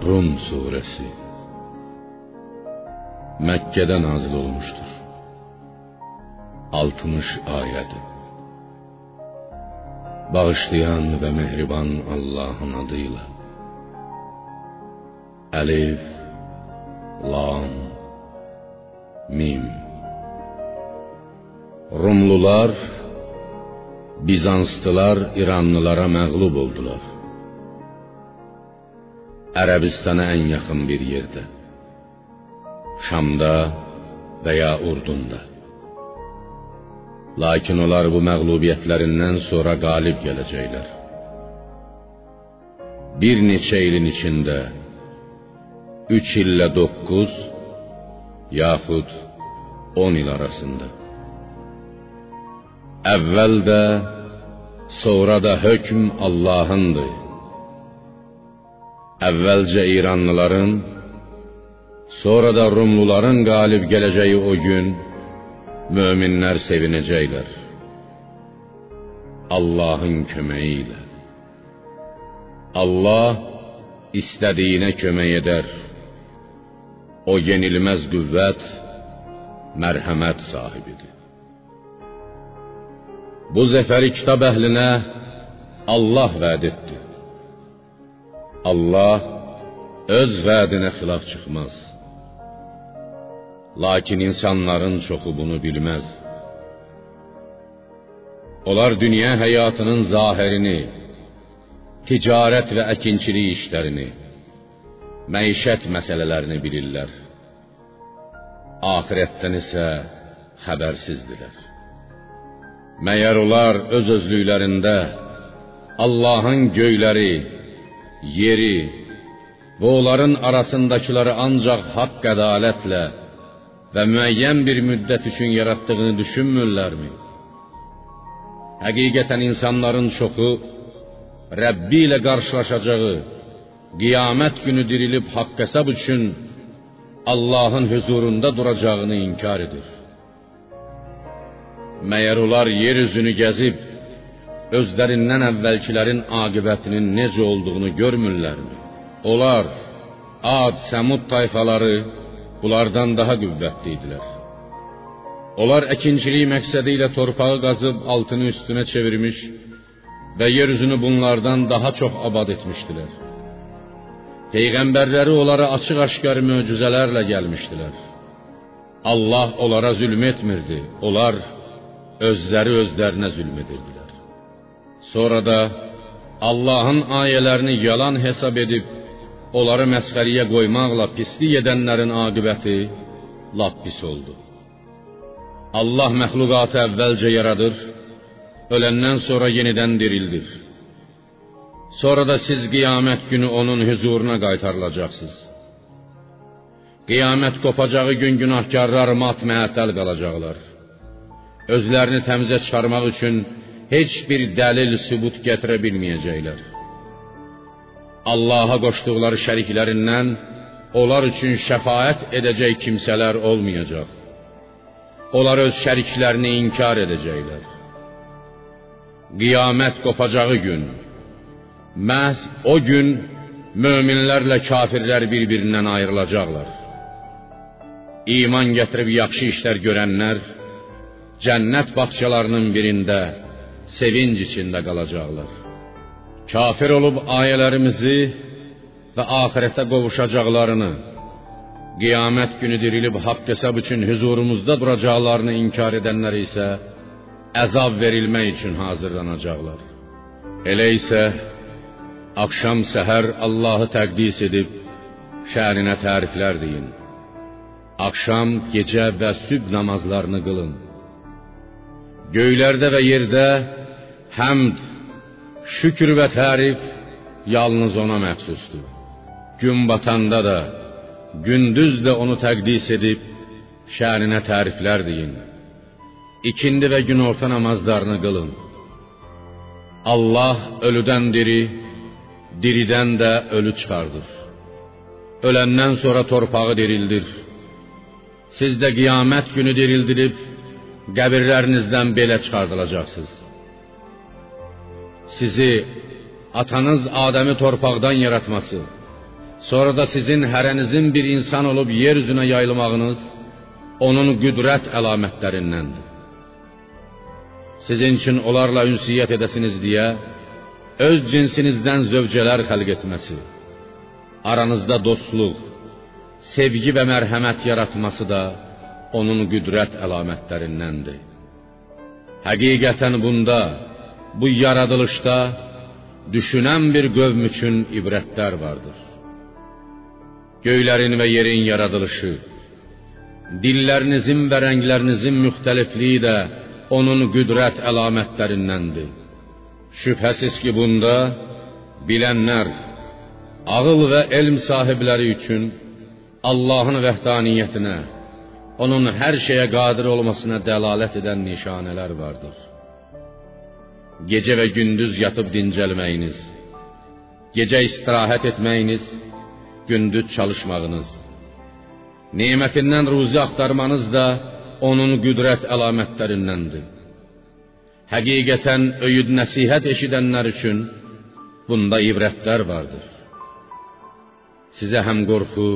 Rum suresi Məkkədə nazil olmuşdur. 60 ayədir. Bağışlayan və mehriban Allahın adıyla. Əlif, Lam, Mim. Rumlular, Bizanslılar İranlılara məğlub oldular. Ərəbistana ən yaxın bir yerdə. Şamda və ya Urdunda. Lakin onlar bu məğlubiyyətlərindən sonra qalib gələcəklər. Bir neçə ilin içində 3 illə 9 yaxud 10 il arasında. Əvvəl sonra da hökm Allahındır. Əvvəlcə İranlıların, sonra da Rumluların qalib gələcəyi o gün möminlər sevinəcəklər. Allahın köməyi ilə. Allah istədiyinə kömək edər. O yenilməz qüvvət, mərhəmət sahibidir. Bu zəfəri kitab əhlinə Allah vəd etdi. Allah öz vədinə xilaf çıxmaz. Lakin insanların çoxu bunu bilməz. Onlar dünya həyatının zahirini, ticarət və əkinçilik işlərini, məişət məsələlərini bilirlər. Axirətdən isə xəbərsizdirlər. Məyər onlar öz özlüklərində Allahın göyləri, yeri və onların arasındakiləri ancaq haqq ədalətlə və müəyyən bir müddət üçün yaratdığını düşünmürlərmi? Həqiqətən insanların çoxu Rəbbi ilə qarşılaşacağı, qiyamət günü dirilib haqq hesab üçün Allahın huzurunda duracağını inkar edir. Məyər onlar yer üzünü gəzib özlərindən əvvəlkilərin aqibətinin necə olduğunu görmürlərmi? Onlar Ad, Səmud tayfaları bunlardan daha qüvvətli idilər. Onlar əkinçilik məqsədi ilə torpağı qazıb altını üstünə çevirmiş və yer üzünü bunlardan daha çox abad etmişdilər. Peyğəmbərləri onlara açıq-aşkar möcüzələrlə gəlmişdilər. Allah onlara zülm etmirdi. Onlar özləri özlərinə zülm edirdilər. Sonra da Allahın ayələrini yalan hesab edib onları məsxəriyə qoymaqla pislik edənlərin aqibəti lap pis oldu. Allah məxluqatı əvvəlcə yaradır, öləndən sonra yenidən dirildir. Sonra da siz qiyamət günü onun huzuruna qaytarılacaqsınız. Qiyamət qopacağı gün günahkarlar mat-məəttəl qalacaqlar. Özlərini təmizə çıxarmaq üçün heç bir dəlil sübut gətirə bilməyəcəklər. Allaha qoşduqları şəriklərindən onlar üçün şəfaət edəcək kimsələr olmayacaq. Onlar öz şəriklərini inkar edəcəklər. Qiyamət qopacağı gün məhz o gün möminlərlə kafirlər bir-birindən ayrılacaqlar. İman gətirib yaxşı işlər görənlər cənnət bağçalarının birində sevinc içində qalacaqlar. Kafir olub ayələrimizi və axirətə qovuşacaqlarını, qiyamət günü dirilib haqq hesab üçün huzurumuzda duracaqlarını inkar edənlər isə əzab verilmək üçün hazırlanacaqlar. Elə isə axşam səhər Allahı təqdis edib şəninə təriflər deyin. Axşam, gecə və sübh namazlarını qılın. Göylərdə və yerdə həmd, şükür və tərif yalnız ona məxsusdur. Gün batanda da, gündüz də onu təqdis edib şəninə təriflər deyin. İkindi və günorta namazlarını qılın. Allah ölüdən diri, diridən də ölü çıxardır. Öləndən sonra torpağı dirildir. Siz də qiyamət günü dirildilib qəbirlərinizdən belə çıxardılacaqsınız. Sizi atanız Adəmi torpaqdan yaratması, Sonra da sizin hərənizin bir insan olub yer üzünə yayılmağınız onun qüdrət əlamətlərindəndir. Sizin üçün onlarla ünsiyyət edəsiniz deyə öz cinsinizdən zövcələr xəlq etməsi, aranızda dostluq, sevgi və mərhəmət yaratması da onun qüdrət əlamətlərindəndir. Həqiqətən bunda, bu yaradılışda düşünən bir qövm üçün ibrətlər vardır. Göylərin və yerin yaradılışı, dillərinizin və rənglərinizin müxtəlifliyi də onun qüdrət əlamətlərindəndir. Şübhəsiz ki, bunda bilənlər, ağıl və elm sahibləri üçün Allahın vəhdaniyyətinə, onun hər şeyə qadir olmasına dəlalət edən nişanələr vardır. Gecə və gündüz yatıb dincəlməyiniz, gecə istirahət etməyiniz, gündüz çalışmağınız, nemətindən ruzi axtarmanız da onun qüdrət əlamətlərindəndir. Həqiqətən öyüd nəsihət eşidənlər üçün bunda ibrətlər vardır. Sizə həm qorxu,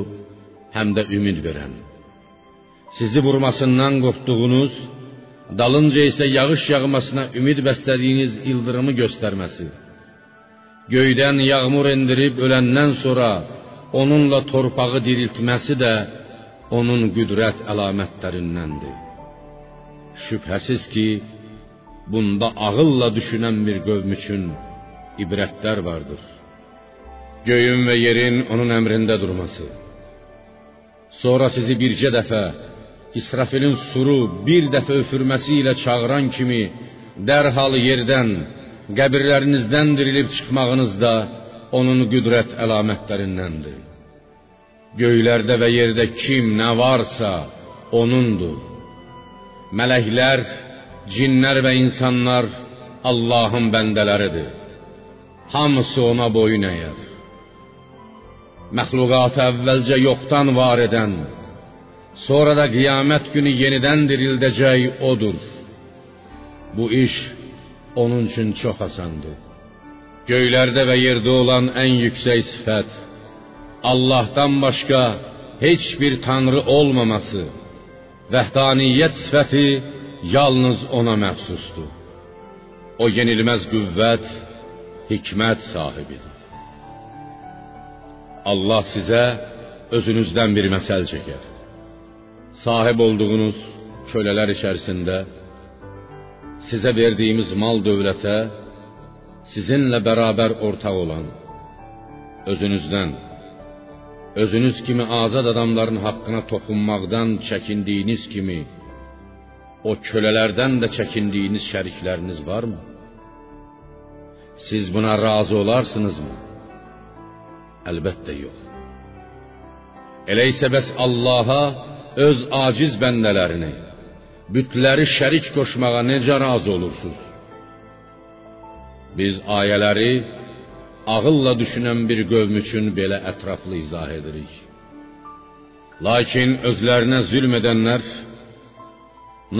həm də ümid verən. Sizi vurmasından qorxduğunuz, dalınca isə yağış yağmasına ümid bəslədiyiniz ildırımı göstərməsi. Göydən yağmur endirib öləndən sonra onunla torpağı diriltməsi də onun qüdrət əlamətlərindəndir. Şübhəsiz ki, bunda ağılla düşünən bir qövm üçün ibrətlər vardır. Göyün və yerin onun əmrində durması. Sonra sizi bircə dəfə İsrafilin suru bir dəfə üfürməsi ilə çağıran kimi dərhal yerdən, qəbirlərinizdən dirilib çıxmağınız da onun qüdrət əlamətlərindəndir. Göylərdə və yerdə kim nə varsa onundur. Mələklər, cinlər və insanlar Allahın bəndələridir. Hamısı ona boyun əyər. Məxluqatı əvvəlcə yoxdan var edən, sonra da qiyamət günü yenidən dirildəcək odur. Bu iş onun üçün çox asandır. Göylərdə və yerdə olan ən yüksək sifət Allahdan başqa heç bir tanrı olmaması, vəhdaniyyət sifəti yalnız ona məxsusdur. O yenilməz qüvvət, hikmət sahibidir. Allah sizə özünüzdən bir məsəl çəkər. Sahib olduğunuz kölələr içərisində sizə verdiyimiz mal dövlətə sizinlə bərabər ortaq olan özünüzdən özünüz kimi azad adamların haqqına toxunmaqdan çəkindiyiniz kimi o kölələrdən də çəkindiyiniz şərikləriniz varmı? Siz buna razı olarsınızmı? Əlbəttə yox. Elə isə bəs Allaha öz aciz bəndələrini, bütləri şərik qoşmağa necə razı olursunuz? Biz ayələri ağılla düşünən bir qövm üçün belə ətraflı izah edirik. Lakin özlərinə zülm edənlər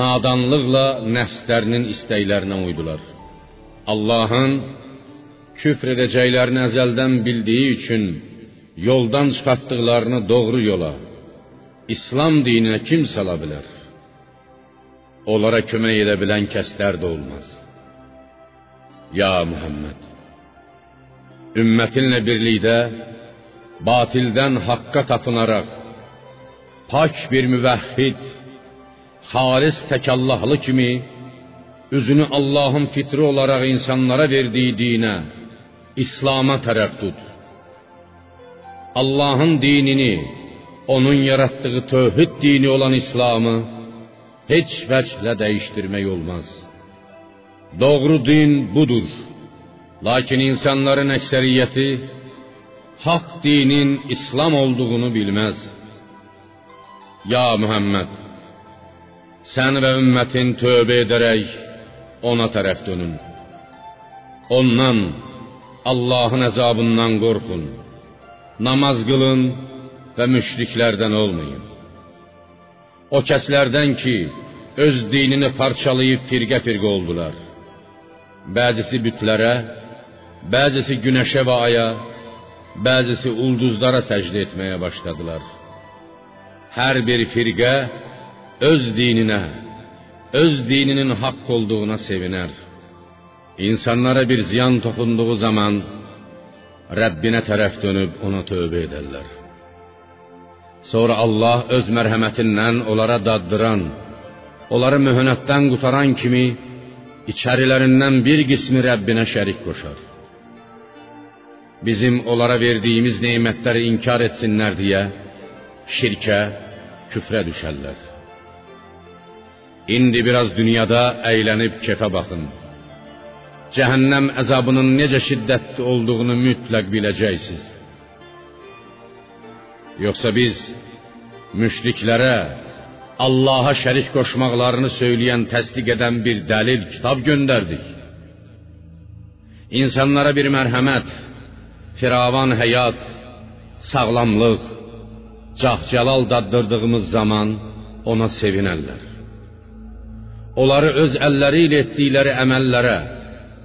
nadanlıqla nəfslərinin istəklərinə uydular. Allahın küfr edəcəklərini əzəldən bildiyi üçün yoldan çıxartdıqlarını doğru yola, İslam dininə kim sala bilər? Onlara kömək edə bilən kəslər də olmaz. Ya Muhammed, ümmətinlə birlikdə batildən haqqa tapınaraq pak bir müvəhhid, xalis təkallahlı kimi üzünü Allahın fitri olaraq insanlara verdiyi dinə, İslam'a tərəf tut. Allahın dinini, onun yarattığı tövhid dini olan İslam'ı heç vəclə dəyişdirmək olmaz. Doğru din budur. Lakin insanların əksəriyyəti haqq dinin İslam olduğunu bilməz. Ya Muhammed, sən və ümmətin tövbə edərək ona tərəf dönün. Ondan, Allahın əzabından qorxun. Namaz qılın və müşriklərdən olmayın. O kəslərdən ki, öz dinini parçalayıb firqə-firqə oldular. Bəzisi bütlərə, bəzisi günəşə və aya, bəzisi ulduzlara səcdə etməyə başladılar. Hər bir firqə öz dininə, öz dininin haqq olduğuna sevinər. İnsanlara bir ziyan toxunduğu zaman Rəbbinə tərəf dönüb ona tövbə edərlər. Sonra Allah öz mərhəmətindən onlara daddıran, onları möhnətdən qutaran kimi içərilərindən bir qismi Rəbbinə şərik qoşar. Bizim onlara verdiyimiz nemətləri inkar etsinlər deyə şirkə, küfrə düşərlər. İndi biraz dünyada əylənib kefə baxın. Cəhənnəm əzabının necə şiddətli olduğunu mütləq biləcəksiniz. Yoxsa biz müşriklərə Allaha şərik qoşmaqlarını söyləyən, təsdiq edən bir dəlil, kitab göndərdik. İnsanlara bir mərhəmət, firavan həyat, sağlamlıq, cah-cəlal daddırdığımız zaman ona sevinərlər. Onları öz əlləri ilə etdikləri əməllərə,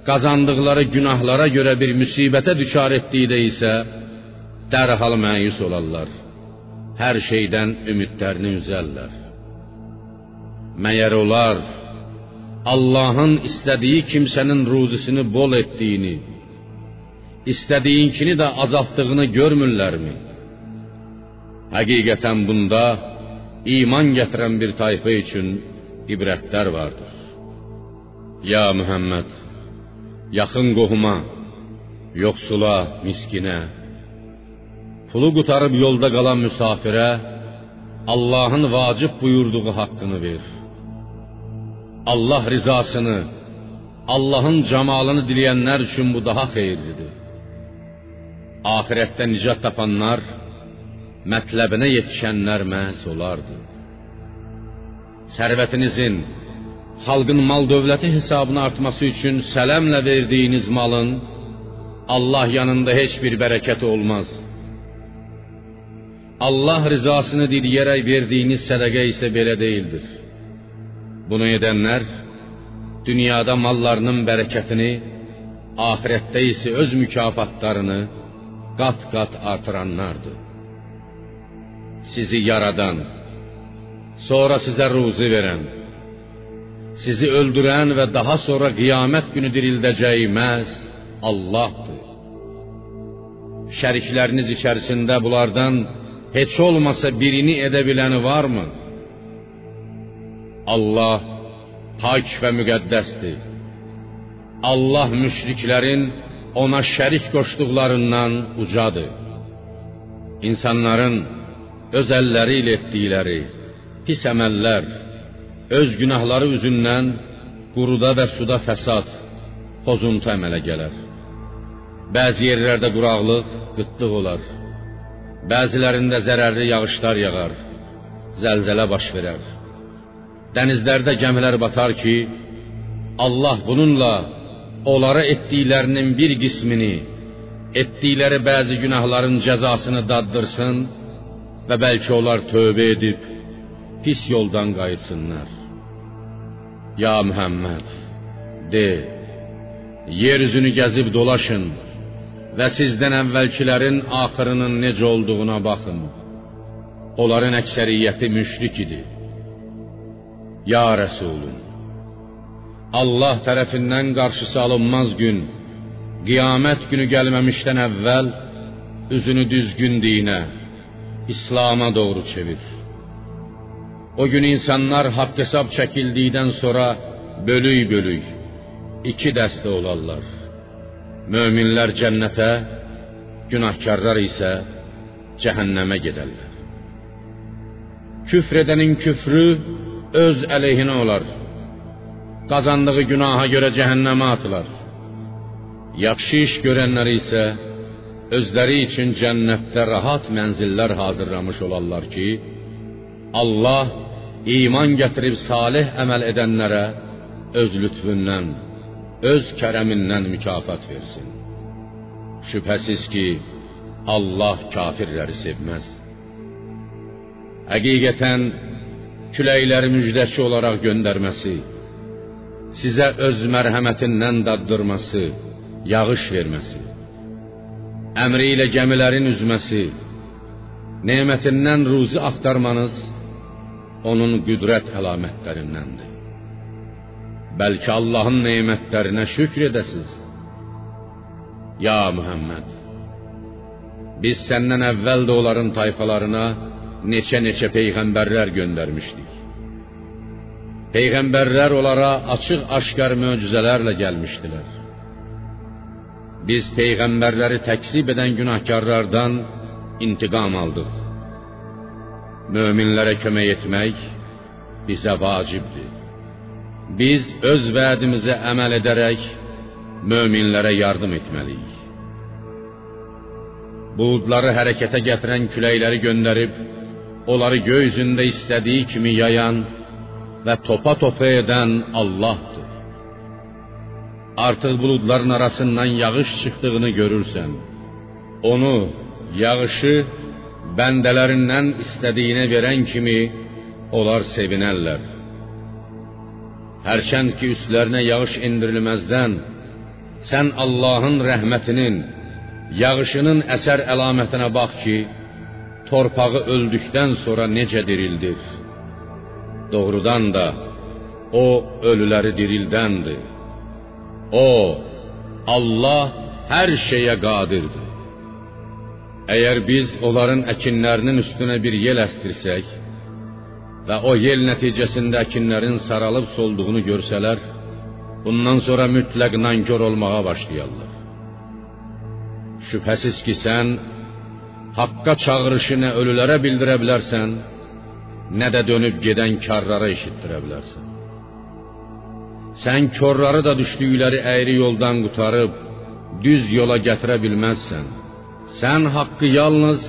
qazandıqları günahlara görə bir müsibətə düçar etdikdə isə dərhal məyus olarlar. Hər şeydən ümidlərini üzərlər. Məyər onlar Allahın istədiyi kimsənin ruzisini bol etdiyini, istədiyinkini də azaltdığını görmürlərmi? Həqiqətən bunda iman gətirən bir tayfa üçün ibrətlər vardır. Ya Muhammed, yaxın qohuma, yoxsula, miskinə, pulu qutarıb yolda qalan müsafirə Allahın vacib buyurduğu haqqını ver. Allah rizasını, Allahın camalını diləyənlər üçün bu daha xeyirlidir. Axirətdə nicat tapanlar, mətləbinə yetişənlər məhz olardı. Sərvətinizin, xalqın mal dövləti hesabına artması üçün sələmlə verdiyiniz malın Allah yanında heç bir bərəkəti olmaz. Allah rızasını diləyərək verdiyiniz sədaqə isə belə deyildir. Bunu edənlər dünyada mallarının bərəkətini, axirətdə isə öz mükafatlarını qat-qat artıranlardır. Sizi yaradan, sonra sizə ruzi verən, sizi öldürən və daha sonra qiyamət günü dirildəcəyi məhz Allahdır. Şərikləriniz içərisində heç olmasa birini edə biləni varmı? Allah pak və müqəddəsdir. Allah müşriklərin ona şərik qoşduqlarından ucadır. İnsanların öz əlləri ilə etdikləri pis əməllər, öz günahları üzündən quruda və suda fəsad, pozuntu əmələ gələr. Bəzi yerlərdə quraqlıq, qıtlıq olar. Bəzilərində zərərli yağışlar yağar, zəlzələ baş verər. Dənizlərdə gəmilər batar ki, Allah bununla onlara etdiklərinin bir qismini, etdikləri bəzi günahların cəzasını daddırsın və bəlkə onlar tövbə edib pis yoldan qayıtsınlar. Ya Muhammed, de, yer üzünü gəzib dolaşın və sizdən əvvəlkilərin axırının necə olduğuna baxın. Onların əksəriyyəti müşrik idi. Ya Rəsulüm, Allah tərəfindən qarşısı alınmaz gün, qiyamət günü gəlməmişdən əvvəl üzünü düzgün dinə, İslam'a doğru çevir. O gün insanlar haqq hesab çəkildikdən sonra bölük-bölük iki dəstə olarlar. Möminlər cənnətə, günahkarlar isə cəhənnəmə gedərlər. Küfr edənin küfrü öz əleyhinə olar. Qazandığı günaha görə cəhənnəmə atılar. Yaxşı iş görənlər isə özləri üçün cənnətdə rahat mənzillər hazırlamış olarlar ki, Allah iman gətirib salih əməl edənlərə öz lütfündən, öz kərəmindən mükafat versin. Şübhəsiz ki, Allah kafirləri sevməz. Həqiqətən küləkləri müjdəçi olaraq göndərməsi, sizə öz mərhəmətindən daddırması, yağış verməsi, əmri ilə gəmilərin üzməsi, nemətindən ruzi axtarmanız onun qüdrət əlamətlərindəndir. Bəlkə Allahın nemətlərinə şükr. Ya Muhammed, biz səndən əvvəl də onların tayfalarına neçə-neçə peyğəmbərlər göndərmişdik. Peyğəmbərlər onlara açıq-aşkar möcüzələrlə gəlmişdilər. Biz peyğəmbərləri təkzib edən günahkarlardan intiqam aldıq. Möminlərə kömək etmək bizə vacibdir. Biz öz vədimizə əməl edərək möminlərə yardım etməliyik. Buludları hərəkətə gətirən küləkləri göndərib, onları göy üzündə istədiyi kimi yayan və topa-topa edən Allahdır. Artıq buludların arasından yağış çıxdığını görürsən. Onu, yağışı bəndələrindən istədiyinə verən kimi onlar sevinərlər. Hərçənd ki üstlərinə yağış endirilməzdən sən Allahın rəhmətinin, yağışının əsər əlamətinə bax ki, torpağı öldükdən sonra necə dirildir. Doğrudan da o ölüləri dirildəndir. O Allah hər şeyə qadirdir. Əgər biz onların əkinlərinin üstünə bir yel əstirsək və o yel nəticəsində əkinlərin saralıb solduğunu görsələr, bundan sonra mütləq nankor olmağa başlayarlar. Şübhəsiz ki, sən haqqa çağırışı nə ölülərə bildirə bilərsən, nə də dönüb gedən karlara eşitdirə bilərsən. Sən körləri də düşdükləri yoldan qutarıb düz yola gətirə bilməzsən. Sən haqqı yalnız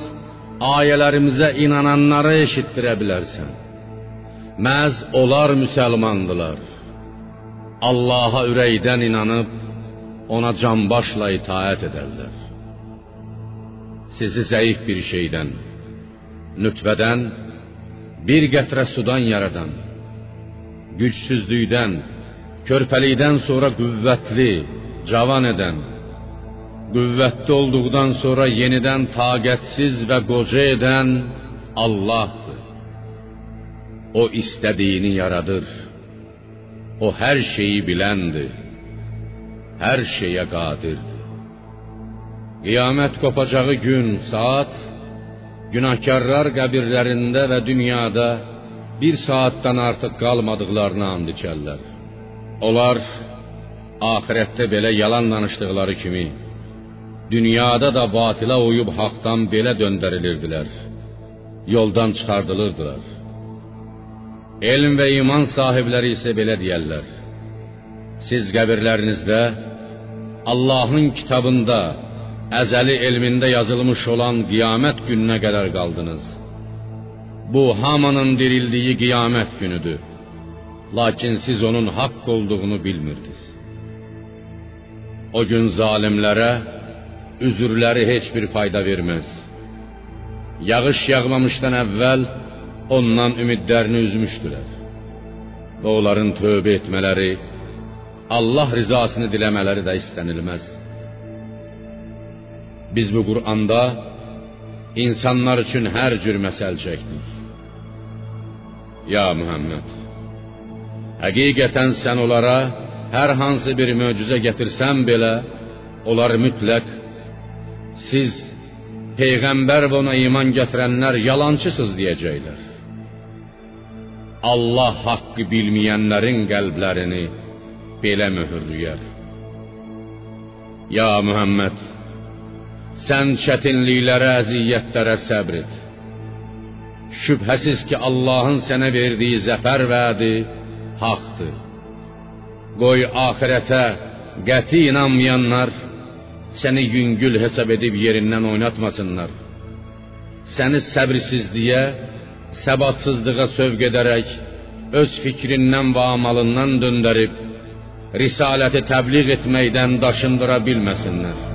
ayələrimizə inananlara eşitdirə. Məz onlar müsəlmandılar. Allaha ürəkdən inanıb ona canbaşla itaət edərlər. Sizi zəif bir şeydən, nütfədən, bir qətrə sudan yaradan, gücsüzlükdən, körpəlikdən sonra qüvvətli, cavan edən, qüvvətli olduqdan sonra yenidən taqətsiz və qoca edən Allahdır. O istədiyini yaradır. O hər şeyi biləndir. Hər şeyə qadirdir. Qiyamət qopacağı gün, saat günahkarlar qəbirlərində və dünyada bir saatdan artıq qalmadıqlarını and içərlər. Onlar axirətdə belə yalan danışdıqları kimi dünyada da batıla uyub haqdan belə döndərilirdilər. Yoldan çıxardılırdılar. Elm və iman sahibləri isə belə deyərlər: Siz qəbirlərinizdə Allahın kitabında, əzəli elmində yazılmış olan qiyamət gününə qədər qaldınız. Bu hamının dirildiyi qiyamət günüdür. Lakin siz onun haqq olduğunu bilmirdiniz. O gün zalimlərə üzürləri heç bir fayda verməz. Yağış yağmamışdan əvvəl ondan ümidlərini üzmüşdülər. Və onların tövbə etmələri, Allah rizasını diləmələri də istənilməz. Biz bu Quranda insanlar üçün hər cür məsəl çəkdik. Ya Muhammed, həqiqətən sən onlara hər hansı bir möcüzə gətirsən belə, onlar mütləq siz peyğəmbər və ona iman gətirənlər yalançısız deyəcəklər. Allah haqqı bilməyənlərin qəlblərini belə möhürləyər. Ya Muhammed, sən çətinliklərə, əziyyətlərə səbr et. Şübhəsiz ki, Allahın sənə verdiyi zəfər vədi haqdır. Qoy axirətə qəti inanmayanlar səni yüngül hesab edib yerindən oynatmasınlar. Səni səbirsizliyə, səbatsızlığa sövq edərək öz fikrindən və amalından döndərib risaləti təbliğ etməkdən daşındıra bilməsinlər.